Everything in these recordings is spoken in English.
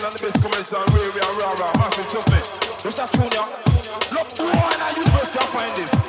tune and the best commercial way we are rah rah, massive something. What's that tune ya? Look, why are you supposed to find this?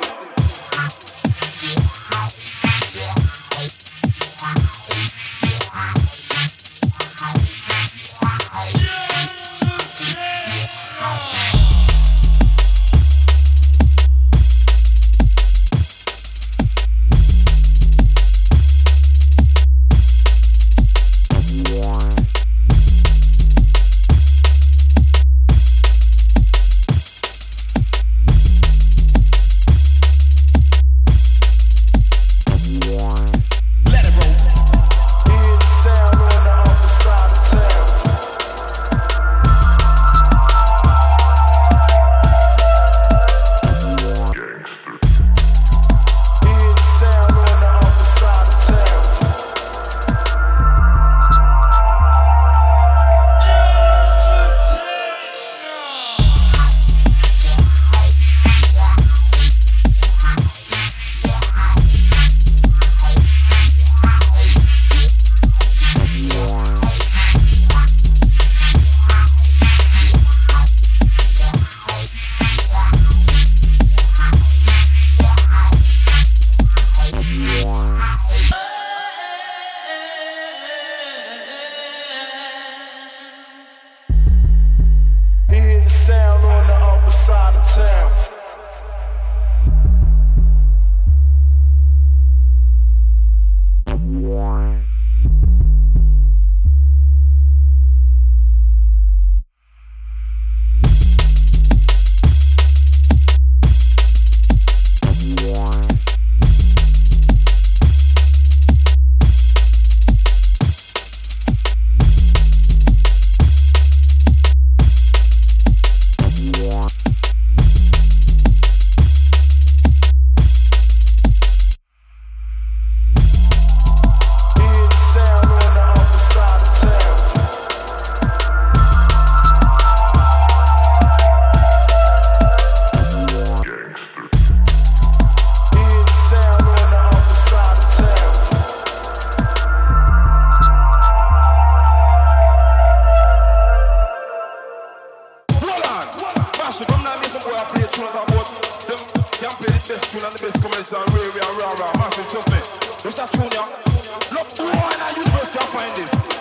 one about them can't play the best tune and the best commercial rare, rare, rare, massive stuff, man. What's that tune, yeah? Look, why are you first can't find it?